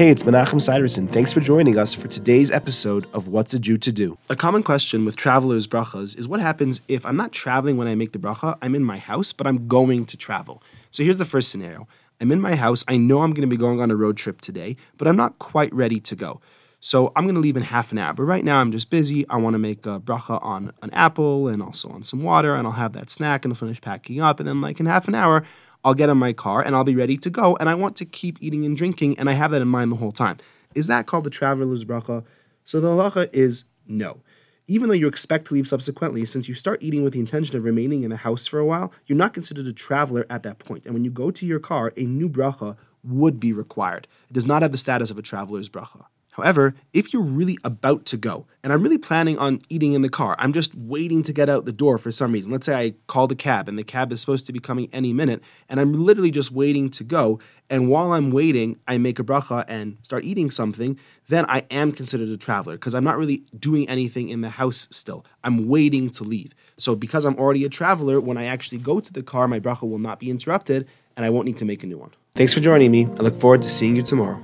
Hey, it's Menachem Siderson. Thanks for joining us for today's episode of What's a Jew to Do. A common question with travelers' brachas is what happens if I'm not traveling when I make the bracha, I'm in my house, but I'm going to travel. So here's the first scenario. I'm in my house, I know I'm going to be going on a road trip today, but I'm not quite ready to go. So I'm going to leave in half an hour. But right now I'm just busy. I want to make a bracha on an apple and also on some water, and I'll have that snack and I'll finish packing up. And then, like in half an hour, I'll get in my car and I'll be ready to go. And I want to keep eating and drinking, and I have that in mind the whole time. Is that called the traveler's bracha? So the halacha is no. Even though you expect to leave subsequently, since you start eating with the intention of remaining in the house for a while, you're not considered a traveler at that point. And when you go to your car, a new bracha would be required. It does not have the status of a traveler's bracha. However, if you're really about to go, and I'm really planning on eating in the car, I'm just waiting to get out the door for some reason. Let's say I called a cab and the cab is supposed to be coming any minute, and I'm literally just waiting to go. And while I'm waiting, I make a bracha and start eating something, then I am considered a traveler because I'm not really doing anything in the house still. I'm waiting to leave. So because I'm already a traveler, when I actually go to the car, my bracha will not be interrupted and I won't need to make a new one. Thanks for joining me. I look forward to seeing you tomorrow.